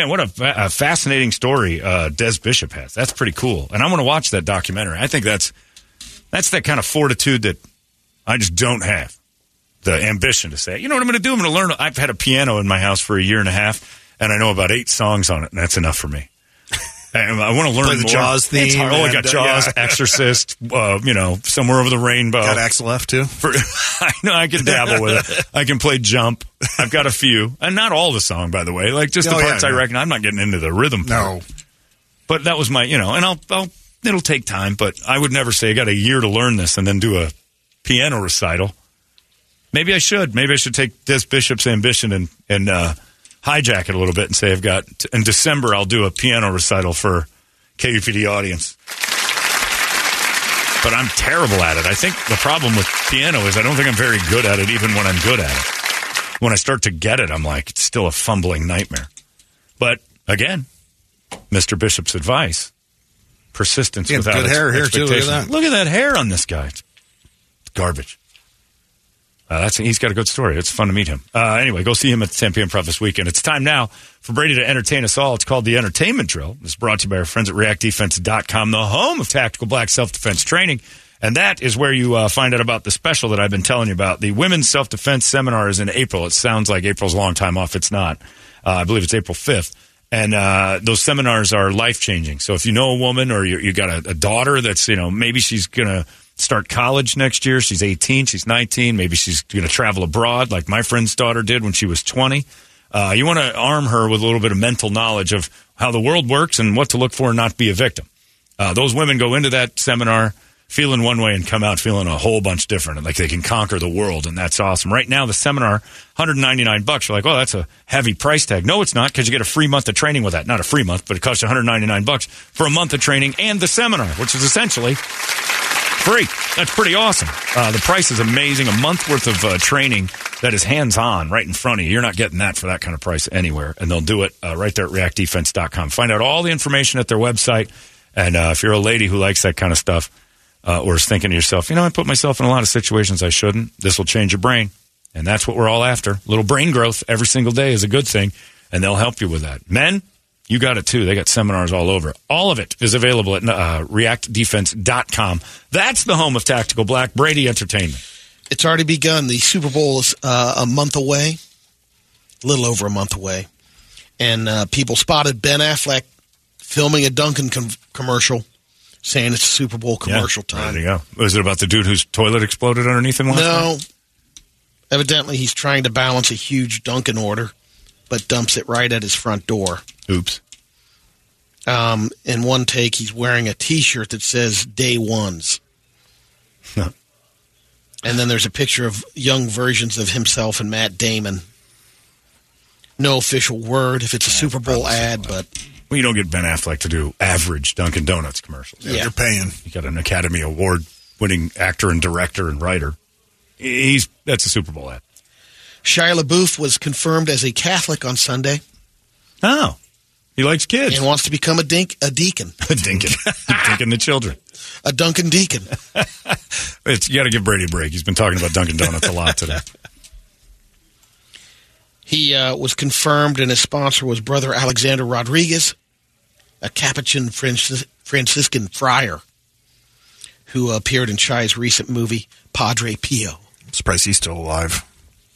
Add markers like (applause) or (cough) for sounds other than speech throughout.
Man, what a, a fascinating story uh, Des Bishop has. That's pretty cool, and I want to watch that documentary. I think that's that's that kind of fortitude that I just don't have. The ambition to say, you know what I'm going to do? I'm going to learn. I've had a piano in my house for a year and a half, and I know about eight songs on it, and that's enough for me. I want to learn Play the more. Jaws theme. Oh, I got uh, Jaws, yeah. Exorcist, (laughs) uh, you know, somewhere over the rainbow. Got Axel F too. (laughs) For, I know I can dabble with it. I can play jump. I've got a few, and not all the song, by the way. Like just the Oh, yeah, parts I no. reckon. I'm not getting into the rhythm. part. No, But that was my, you know, and I'll, I'll, it'll take time, but I would never say I got a year to learn this and then do a piano recital. Maybe I should. Maybe I should take Des Bishop's ambition and, and, uh, hijack it a little bit and say I've got, in December, I'll do a piano recital for KUPD audience. But I'm terrible at it. I think the problem with piano is I don't think I'm very good at it even when I'm good at it. When I start to get it, I'm like, it's still a fumbling nightmare. But again, Mr. Bishop's advice. Persistence Yeah, without good hair here, too. Look at that. Look at that hair on this guy. It's garbage. Uh, that's he's got a good story. It's fun to meet him. Uh, anyway, go see him at the 10 p.m. Prov this weekend. It's time now for Brady to entertain us all. It's called the Entertainment Drill. It's brought to you by our friends at ReactDefense.com, the home of tactical black self-defense training. And that is where you uh, find out about the special that I've been telling you about. The Women's Self-Defense Seminar is in April. It sounds like April's a long time off. It's not. Uh, I believe it's April 5th. And uh, those seminars are life changing. So if you know a woman or you, you got a, a daughter that's, you know, maybe she's going to start college next year. She's 18, she's 19. Maybe she's going to travel abroad like my friend's daughter did when she was 20. Uh, you want to arm her with a little bit of mental knowledge of how the world works and what to look for and not be a victim. Uh, those women go into that seminar feeling one way and come out feeling a whole bunch different. and Like they can conquer the world, and that's awesome. Right now, the seminar, 199 bucks. You're like, oh, that's a heavy price tag. No, it's not because you get a free month of training with that. Not a free month, but it costs you 199 bucks for a month of training and the seminar, which is essentially free. That's pretty awesome. Uh, the price is amazing. A month worth of uh, training that is hands on right in front of you. You're not getting that for that kind of price anywhere. And they'll do it uh, right there at reactdefense.com. Find out all the information at their website. And uh, if you're a lady who likes that kind of stuff uh, or is thinking to yourself, you know, I put myself in a lot of situations I shouldn't, this will change your brain. And that's what we're all after. little brain growth every single day is a good thing. And they'll help you with that. Men, you got it too. They got seminars all over. All of it is available at uh, reactdefense.com. That's the home of Tactical Black Brady Entertainment. It's already begun. The Super Bowl is uh, a month away, a little over a month away. And uh, people spotted Ben Affleck filming a Dunkin' com- commercial saying it's Super Bowl commercial Yeah, time. There you go. Was it about the dude whose toilet exploded underneath him last night? No. Evidently, he's trying to balance a huge Dunkin' order, but dumps it right at his front door. Oops. Um, in one take, he's wearing a T-shirt that says "Day Ones," and then there's a picture of young versions of himself and Matt Damon. No official word if it's a Super Bowl ad, but Well, you don't get Ben Affleck to do average Dunkin' Donuts commercials. Yeah. You're paying. You got an Academy Award winning actor and director and writer. He's that's a Super Bowl ad. Shia LaBeouf was confirmed as a Catholic on Sunday Oh, he likes kids. and wants to become a dink, a deacon, (laughs) Dinkin, dinkin the children. (laughs) a Duncan deacon. (laughs) It's, you got to give Brady a break. He's been talking about Dunkin' Donuts a lot today. He uh, was confirmed, and his sponsor was Brother Alexander Rodriguez, a Capuchin Francis- Franciscan friar who appeared in Shia's recent movie Padre Pio. I'm surprised he's still alive.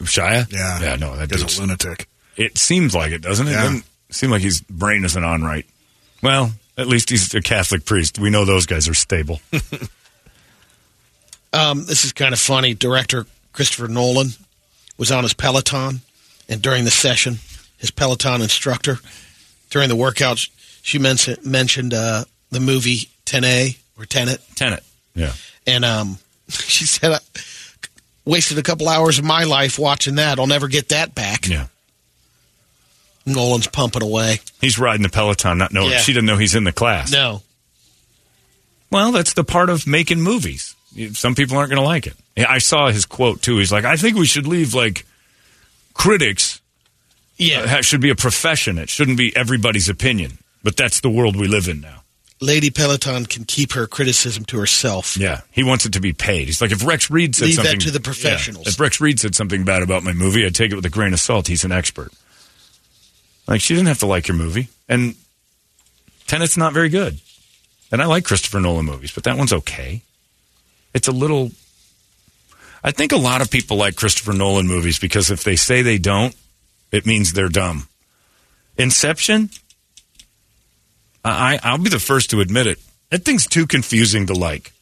Shia? Yeah. yeah. No, that He's dude's a lunatic. It seems like it, doesn't it? Yeah. Doesn't seem like his brain isn't on right. Well, at least he's a Catholic priest. We know those guys are stable. (laughs) Um, this is kind of funny. Director Christopher Nolan was on his Peloton, and during the session, his Peloton instructor, during the workout, she men- mentioned uh, the movie 10A or Tenet, Tenet. Yeah. and um, (laughs) she said I wasted a couple hours of my life watching that. I'll never get that back. Yeah. Nolan's pumping away. He's riding the Peloton, not knowing. Yeah. She doesn't know he's in the class. No, Well, that's the part of making movies. Some people aren't going to like it. I saw his quote too. He's like, I think we should leave like critics. yeah. Uh, it should be a profession. It shouldn't be everybody's opinion. But that's the world we live in now. Lady Peloton can keep her criticism to herself. Yeah, he wants it to be paid. He's like, if Rex Reed said Leave that something to the Yeah. professionals. If Rex Reed said something bad about my movie, I'd take it with a grain of salt. He's an expert. Like she didn't have to like your movie, and Tenet's not very good. And I like Christopher Nolan movies, but that one's okay. It's a little. I think a lot of people like Christopher Nolan movies because if they say they don't, it means they're dumb. Inception. I I'll be the first to admit it. That thing's too confusing to like.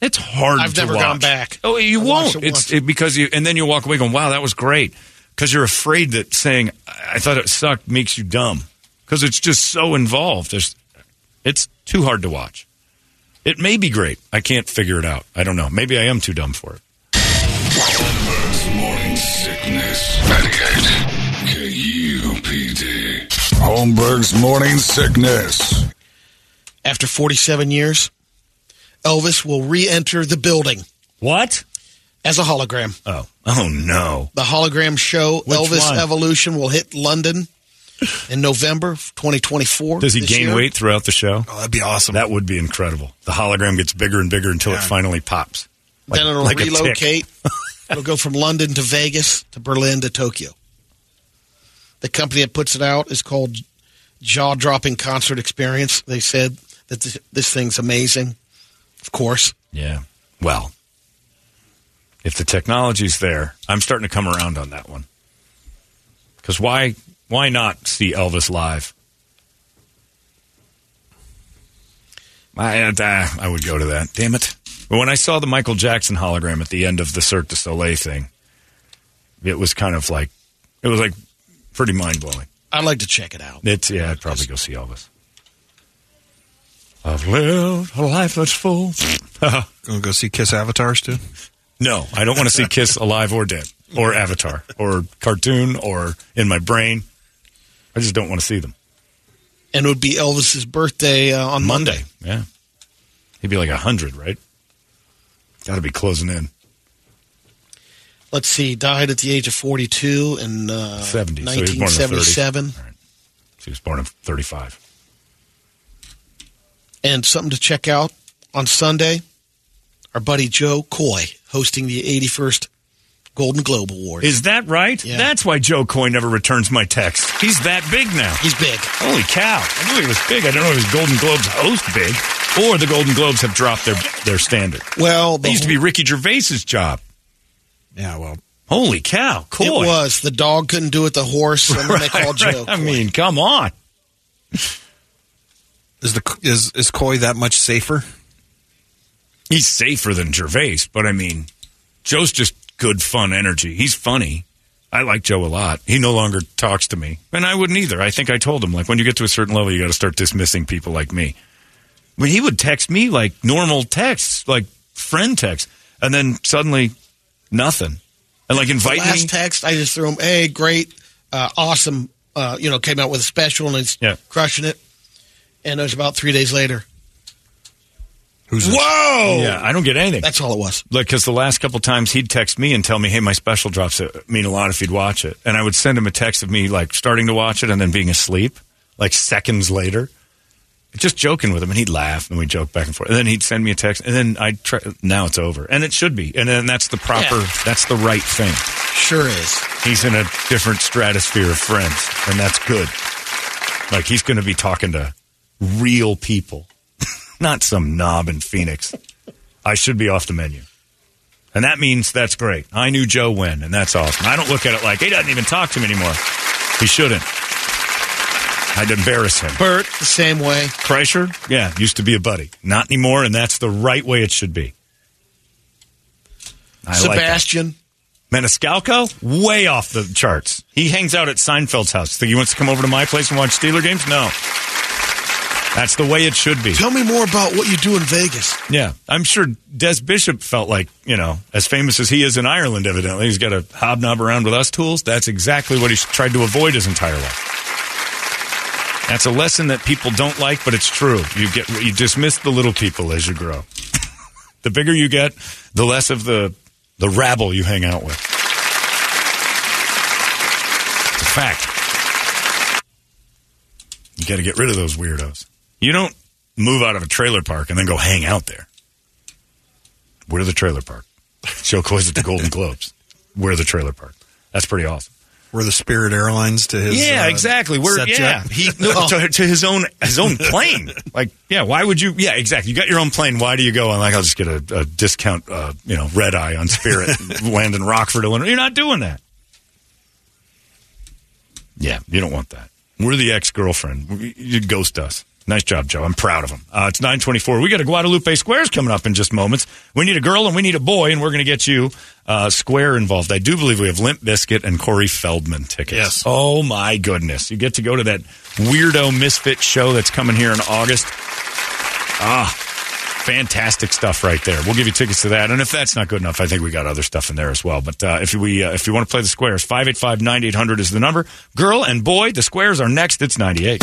It's hard. I've to never watch. gone back. Oh, you I won't. it It's it, because you, and then you walk away going, "Wow, that was great," because you're afraid that saying "I thought it sucked" makes you dumb. Because it's just so involved. It's, it's too hard to watch. It may be great. I can't figure it out. I don't know. Maybe I am too dumb for it. Holmberg's morning sickness. 98 KUPD. Holmberg's morning sickness. After 47 years, Elvis will re-enter the building What? as a hologram. Oh, oh no! The hologram show Which Elvis one? Evolution will hit London in November 2024. Does he gain year. weight throughout the show? Oh, that'd be awesome. That would be incredible. The hologram gets bigger and bigger until it finally pops. Like- then it'll like a tick. relocate. (laughs) it'll go from London to Vegas to Berlin to Tokyo. The company that puts it out is called Jaw Dropping Concert Experience. They said that this, this thing's amazing. Of course, Yeah. Well, if the technology's there, I'm starting to come around on that one. Because why? Why not see Elvis live? I, I would go to that. Damn it! But when I saw the Michael Jackson hologram at the end of the Cirque du Soleil thing, it was kind of like it was like pretty mind blowing. I'd like to check it out. It's yeah, I'd probably go see Elvis. I've lived a life that's full. (laughs) Gonna go see Kiss Avatars too. No, I don't want to see (laughs) Kiss alive or dead, or Avatar, or cartoon, or in my brain. I just don't want to see them. And it would be Elvis's birthday uh, on Monday. Monday, yeah. He'd be like a hundred, right? Got to be closing in. Let's see, died at the age of 42 in uh, 70, so he was born in the 30s. 1977. All right. So he was born in 35. And something to check out on Sunday, our buddy Jo Koy hosting the 81st Golden Globe Award. Is that right? Yeah. That's why Jo Koy never returns my text. He's that big now. He's big. Holy cow. I knew he was big. I don't know if his Golden Globes host big, or the Golden Globes have dropped their, their standard. Well, It used to be Ricky Gervais's job. Yeah, well, Holy cow. Koy. It was. The dog couldn't do it, the horse, (laughs) and then they called Right, Jo. I mean, come on. is the is is Koy that much safer? He's safer than Gervais, but I mean, Jo's just good, fun energy. He's funny. I like Jo a lot. He no longer talks to me, and I wouldn't either. I think I told him like when you get to a certain level, you got to start dismissing people like me. When he would text me like normal texts, like friend texts, and then suddenly nothing, and like invite Last me. text, I just threw him, hey, great, uh, awesome, uh, you know, came out with a special and it's Yeah. crushing it. And it was about three days later. Who's Whoa! yeah, I don't get anything. That's all it was. Like, because the last couple times he'd text me and tell me, "Hey, my special drops it mean a lot if you'd watch it," and I would send him a text of me like starting to watch it and then being asleep, like seconds later, just joking with him, and he'd laugh and we'd joke back and forth, and then he'd send me a text, and then I'd try. Now it's over, and it should be, and then that's the proper, Yeah. that's the right thing. Sure is. He's in a different stratosphere of friends, and that's good. Like he's going to be talking to real people, (laughs) not some knob in Phoenix. I should be off the menu. And that means that's great. I knew Jo when, and that's awesome. I don't look at it like he doesn't even talk to me anymore. He shouldn't. I'd embarrass him. Bert, the same way. Kreischer, yeah, used to be a buddy. Not anymore, and that's the right way it should be. I like. Sebastian. Maniscalco, way off the charts. He hangs out at Seinfeld's house. Think he wants to come over to my place and watch Steeler games? No. That's the way it should be. Tell me more about what you do in Vegas. Yeah, I'm sure Des Bishop felt like, you know, as famous as he is in Ireland, evidently, he's got to hobnob around with us tools. That's exactly what he's tried to avoid his entire life. That's a lesson that people don't like, but it's true. You get you dismiss the little people as you grow. (laughs) the bigger you get, the less of the the rabble you hang out with. It's a fact. You got to get rid of those weirdos. You don't move out of a trailer park and then go hang out there. We're the trailer park. Jo Koy's at the Golden Globes. We're the trailer park. That's pretty awesome. We're the Spirit Airlines to his. Yeah, uh, exactly. We're yeah. jet. He no, (laughs) to, to his own his own plane. Like yeah, why would you? Yeah, exactly. You got your own plane. Why do you go? I'm like, I'll just get a, a discount. Uh, you know, red eye on Spirit. (laughs) land in Rockford, Illinois. You're not doing that. Yeah, you don't want that. We're the ex girlfriend. You ghost us. Nice job, Jo. I'm proud of him. Uh, it's 924. We got a Guadalupe Squares coming up in just moments. We need a girl and we need a boy, and we're going to get you uh, Square involved. I do believe we have Limp Bizkit and Corey Feldman tickets. Yes. Oh, my goodness. You get to go to that weirdo misfit show that's coming here in August. Ah, fantastic stuff right there. We'll give you tickets to that. And if that's not good enough, I think we got other stuff in there as well. But uh, if we uh, if you want to play the squares, 585-9800 is the number. Girl and boy, the squares are next. It's 98.